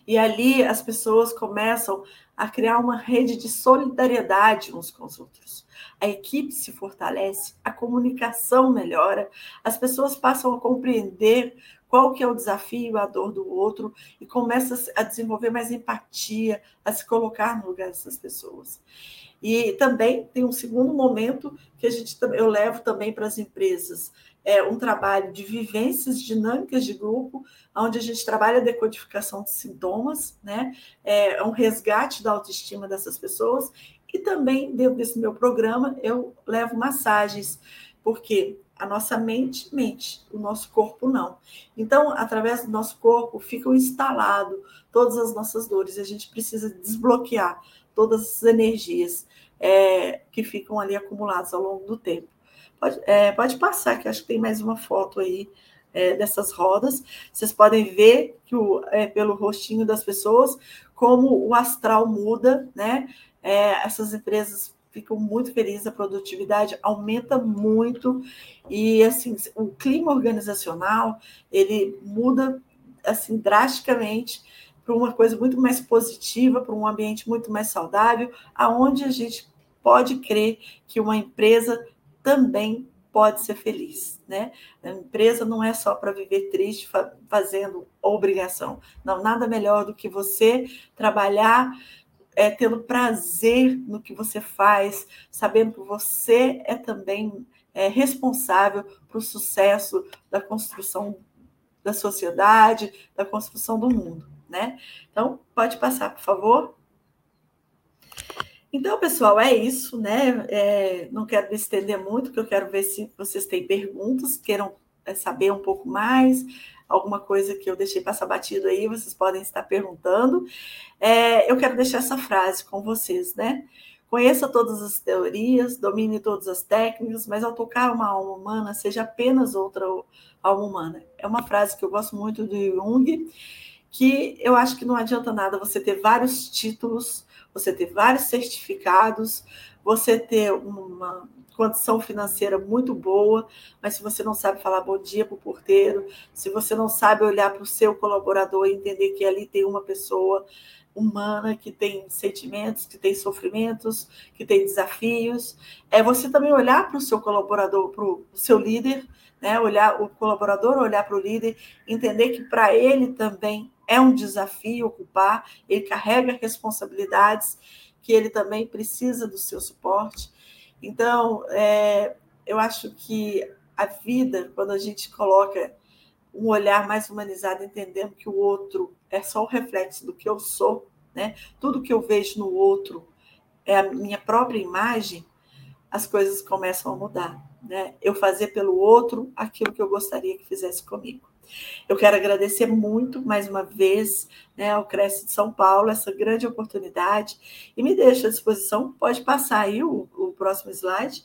E ali as pessoas começam a criar uma rede de solidariedade uns com os outros. A equipe se fortalece, a comunicação melhora, as pessoas passam a compreender qual que é o desafio, a dor do outro e começa a desenvolver mais empatia, a se colocar no lugar dessas pessoas. E também tem um segundo momento que a gente eu levo também para as empresas, é um trabalho de vivências dinâmicas de grupo, onde a gente trabalha a decodificação de sintomas, né? É um resgate da autoestima dessas pessoas e também dentro desse meu programa eu levo massagens, porque a nossa mente mente, o nosso corpo não. Então, através do nosso corpo ficam instalados todas as nossas dores. A gente precisa desbloquear todas as energias é, que ficam ali acumuladas ao longo do tempo. Pode, é, pode passar, que acho que tem mais uma foto aí é, dessas rodas. Vocês podem ver que o, é, pelo rostinho das pessoas como o astral muda, né? É, essas empresas ficam muito felizes, a produtividade aumenta muito e assim o clima organizacional ele muda assim drasticamente para uma coisa muito mais positiva, para um ambiente muito mais saudável, aonde a gente pode crer que uma empresa também pode ser feliz, né? A empresa não é só para viver triste fazendo obrigação. Não, nada melhor do que você trabalhar é, tendo prazer no que você faz, sabendo que você é também é, responsável para o sucesso da construção da sociedade, da construção do mundo né? Então, pode passar, por favor. Então, pessoal, é isso, né? É, não quero me estender muito, porque eu quero ver se vocês têm perguntas, queiram é, saber um pouco mais, alguma coisa que eu deixei passar batido aí, vocês podem estar perguntando. É, eu quero deixar essa frase com vocês, né? Conheça todas as teorias, domine todas as técnicas, mas ao tocar uma alma humana, seja apenas outra alma humana. É uma frase que eu gosto muito do Jung que eu acho que não adianta nada você ter vários títulos, você ter vários certificados, você ter uma condição financeira muito boa, mas se você não sabe falar bom dia para o porteiro, se você não sabe olhar para o seu colaborador e entender que ali tem uma pessoa humana que tem sentimentos, que tem sofrimentos, que tem desafios, é você também olhar para o seu colaborador, para o seu líder, né? Olhar o colaborador, olhar para o líder, entender que para ele também é um desafio ocupar, ele carrega responsabilidades que ele também precisa do seu suporte. Então, é, eu acho que a vida, quando a gente coloca um olhar mais humanizado, entendendo que o outro é só o reflexo do que eu sou, né? Tudo que eu vejo no outro é a minha própria imagem, as coisas começam a mudar, né? Eu fazer pelo outro aquilo que eu gostaria que fizesse comigo. Eu quero agradecer muito, mais uma vez, né, ao Cresce de São Paulo, essa grande oportunidade, e me deixa à disposição, pode passar aí o, o próximo slide,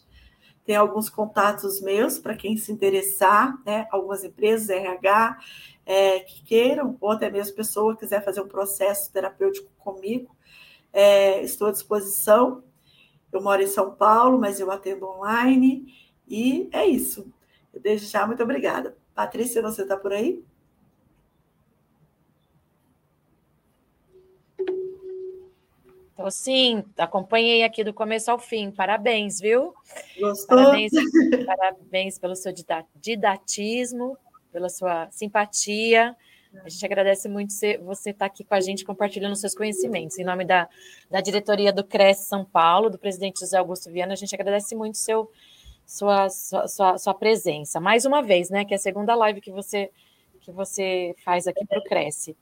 tem alguns contatos meus para quem se interessar, né, algumas empresas, RH, é, que queiram, ou até mesmo pessoa quiser fazer um processo terapêutico comigo, é, estou à disposição, Eu moro em São Paulo, mas eu atendo online e é isso. Desde já, muito obrigada. Patrícia, você está por aí? Então, sim, acompanhei aqui do começo ao fim. Parabéns, viu? Gostou? Parabéns, parabéns pelo seu didatismo, pela sua simpatia. A gente agradece muito você estar aqui com a gente compartilhando seus conhecimentos. Em nome da, da diretoria do CRES São Paulo, do presidente José Augusto Viana, a gente agradece muito seu, sua, sua, sua, sua presença. Mais uma vez, né? Que é a segunda live que você que você faz aqui para o Cresce.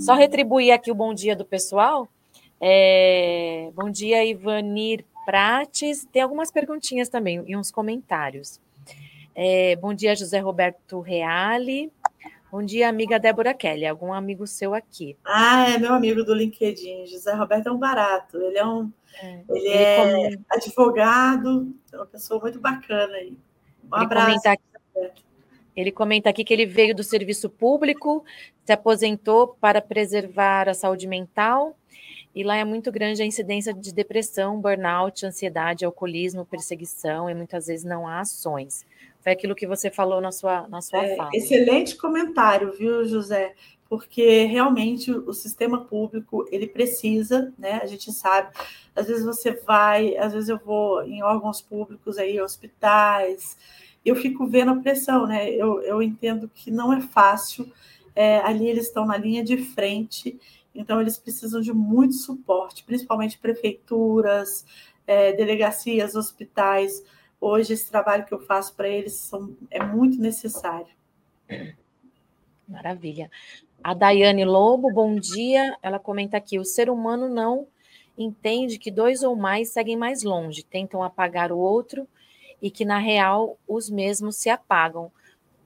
Só retribuir aqui o bom dia do pessoal. É, bom dia, Ivanir Prates. Tem algumas perguntinhas também e uns comentários. É, bom dia, José Roberto Reale. Bom dia, amiga Débora Kelly. Algum amigo seu aqui? Ah, é meu amigo do LinkedIn. José Roberto é um barato. Ele é um é, ele, ele é comenta... advogado, é uma pessoa muito bacana aí. Um ele abraço. Comenta aqui, ele comenta aqui que ele veio do serviço público, se aposentou para preservar a saúde mental e lá é muito grande a incidência de depressão, burnout, ansiedade, alcoolismo, perseguição, e muitas vezes não há ações. Foi aquilo que você falou na sua, na sua é, fala. Excelente comentário, viu, José? Porque realmente o sistema público ele precisa, né? A gente sabe. Às vezes você vai, às vezes eu vou em órgãos públicos aí, hospitais, eu fico vendo a pressão, né? Eu, eu entendo que não é fácil. É, ali eles estão na linha de frente então, eles precisam de muito suporte, principalmente prefeituras, é, delegacias, hospitais. Hoje, esse trabalho que eu faço para eles são, é muito necessário. Maravilha. A Daiane Lobo, bom dia. Ela comenta aqui: o ser humano não entende que dois ou mais seguem mais longe, tentam apagar o outro e que, na real, os mesmos se apagam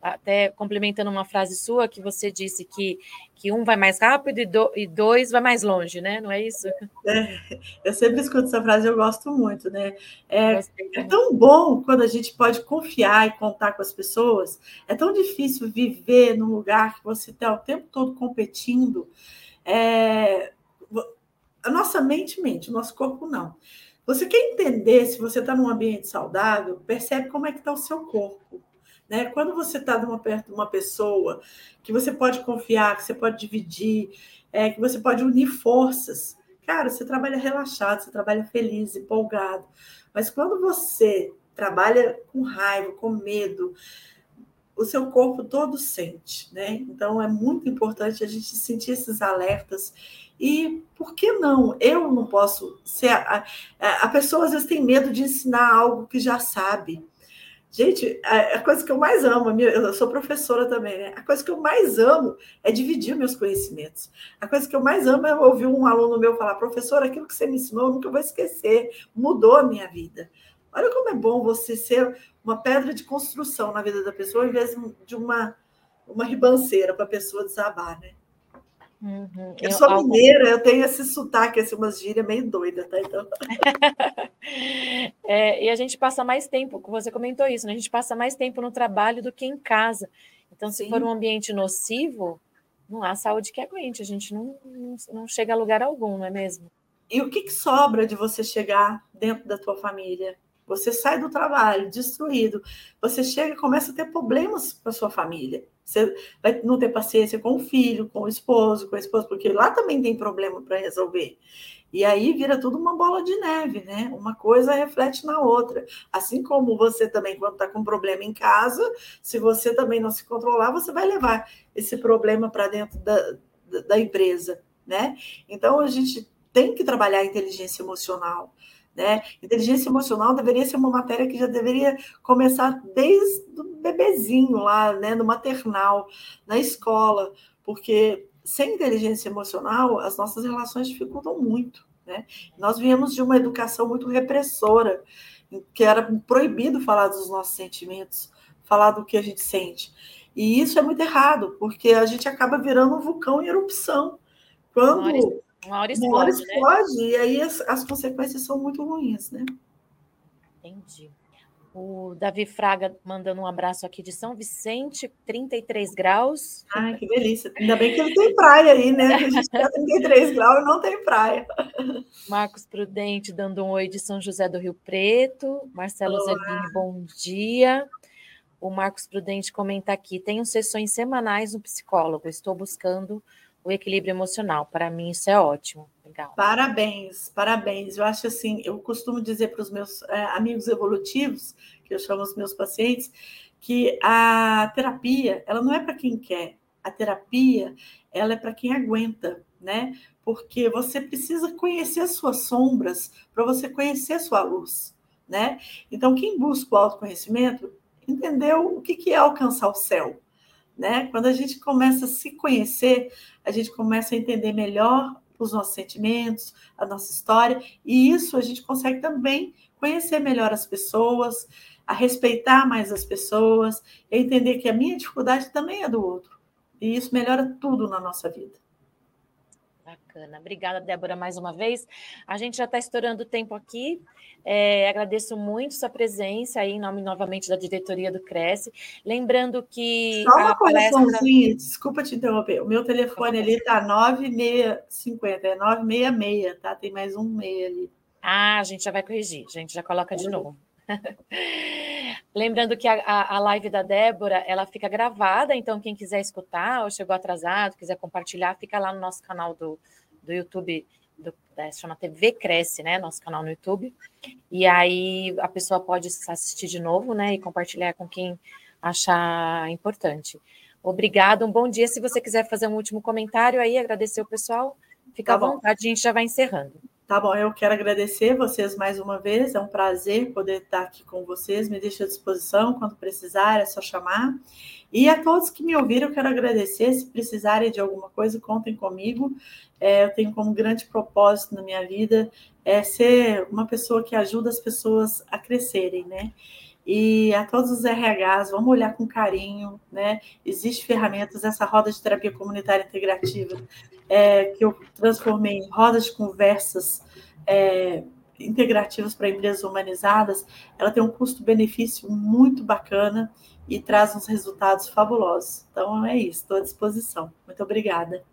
até complementando uma frase sua que você disse que, que um vai mais rápido e, do, e dois vai mais longe, né? Não é isso? É, eu sempre escuto essa frase, eu gosto muito, né? É, é, tão bom quando a gente pode confiar e contar com as pessoas. É tão difícil viver num lugar que você está o tempo todo competindo. É, a nossa mente mente, o nosso corpo não. Você quer entender se você está num ambiente saudável, percebe como é que está o seu corpo. Né? Quando você está perto de uma pessoa que você pode confiar, que você pode dividir, é, que você pode unir forças, cara, você trabalha relaxado, você trabalha feliz, empolgado. Mas quando você trabalha com raiva, com medo, o seu corpo todo sente, né? Então é muito importante a gente sentir esses alertas. E por que não? Eu não posso ser. A, a, a pessoa às vezes tem medo de ensinar algo que já sabe. Gente, a, coisa que eu mais amo, eu sou professora também, né? A coisa que eu mais amo é dividir meus conhecimentos. A coisa que eu mais amo é ouvir um aluno meu falar, professor, aquilo que você me ensinou, eu nunca vou esquecer, mudou a minha vida. Olha como é bom você ser uma pedra de construção na vida da pessoa, em vez de uma, uma ribanceira para a pessoa desabar, né? Uhum. Eu sou eu, mineira, eu tenho esse sotaque, assim, umas gírias meio doida, tá? Então... (laughs) é, e a gente passa mais tempo, você comentou isso, né? A gente passa mais tempo no trabalho do que em casa. Então, se Sim. for um ambiente nocivo, não há saúde que aguente, a gente não, não, não chega a lugar algum, não é mesmo? E o que, que sobra de você chegar dentro da tua família? Você sai do trabalho destruído, você chega e começa a ter problemas com a sua família. Você vai não ter paciência com o filho, com o esposo, com a esposa, porque lá também tem problema para resolver. E aí vira tudo uma bola de neve, né? Uma coisa reflete na outra. Assim como você também, quando está com problema em casa, se você também não se controlar, você vai levar esse problema para dentro da, da empresa, né? Então a gente tem que trabalhar a inteligência emocional. Né? Inteligência emocional deveria ser uma matéria que já deveria começar desde o bebezinho lá, né, no maternal, na escola, porque sem inteligência emocional as nossas relações dificultam muito. Né? Nós viemos de uma educação muito repressora, que era proibido falar dos nossos sentimentos, falar do que a gente sente. E isso é muito errado, porque a gente acaba virando um vulcão em erupção. Quando uma hora explode, Uma hora explode né? e aí as, as consequências são muito ruins, né? Entendi. O Davi Fraga mandando um abraço aqui de São Vicente, 33 graus. Ai, que delícia. Ainda bem que ele tem praia aí, né? A gente tem 33 graus e não tem praia. Marcos Prudente dando um oi de São José do Rio Preto. Marcelo Zerbini, bom dia. O Marcos Prudente comenta aqui: tenho sessões semanais no psicólogo, estou buscando o equilíbrio emocional. Para mim, isso é ótimo. Legal. Parabéns, parabéns. Eu acho assim, eu costumo dizer para os meus é, amigos evolutivos, que eu chamo os meus pacientes, que a terapia, ela não é para quem quer. A terapia, ela é para quem aguenta, né? Porque você precisa conhecer as suas sombras para você conhecer a sua luz, né? Então, quem busca o autoconhecimento entendeu o que, que é alcançar o céu, né? Quando a gente começa a se conhecer, a gente começa a entender melhor os nossos sentimentos, a nossa história, e isso a gente consegue também conhecer melhor as pessoas, a respeitar mais as pessoas, entender que a minha dificuldade também é do outro. E isso melhora tudo na nossa vida. Bacana. Obrigada, Débora, mais uma vez. A gente já está estourando o tempo aqui. É, agradeço muito sua presença aí, em nome novamente da diretoria do Cresce. Lembrando que. Só uma correçãozinha, palestra... desculpa te interromper. O meu telefone ali está 9650, é 966, tá? Tem mais um meia ali. Ah, a gente já vai corrigir, a gente já coloca de novo. (laughs) Lembrando que a, a, a, live da Débora, ela fica gravada, então quem quiser escutar ou chegou atrasado, quiser compartilhar, fica lá no nosso canal do, do YouTube, do, é, chama TV Cresce, né? Nosso canal no YouTube. E aí a pessoa pode assistir de novo, né? E compartilhar com quem achar importante. Obrigado, um bom dia. Se você quiser fazer um último comentário aí, agradecer o pessoal, fica tá à vontade, a gente já vai encerrando. Tá bom, eu quero agradecer vocês mais uma vez, é um prazer poder estar aqui com vocês, me deixa à disposição quando precisar, é só chamar. E a todos que me ouviram, eu quero agradecer, se precisarem de alguma coisa, contem comigo. É, eu tenho como grande propósito na minha vida é ser uma pessoa que ajuda as pessoas a crescerem, né? E a todos os RHs, vamos olhar com carinho, né? Existem ferramentas, essa roda de terapia comunitária integrativa é, que eu transformei em rodas de conversas é, integrativas para empresas humanizadas, ela tem um custo-benefício muito bacana e traz uns resultados fabulosos. Então é isso, estou à disposição. Muito obrigada.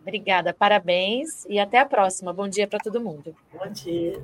Obrigada, parabéns e até a próxima. Bom dia para todo mundo. Bom dia.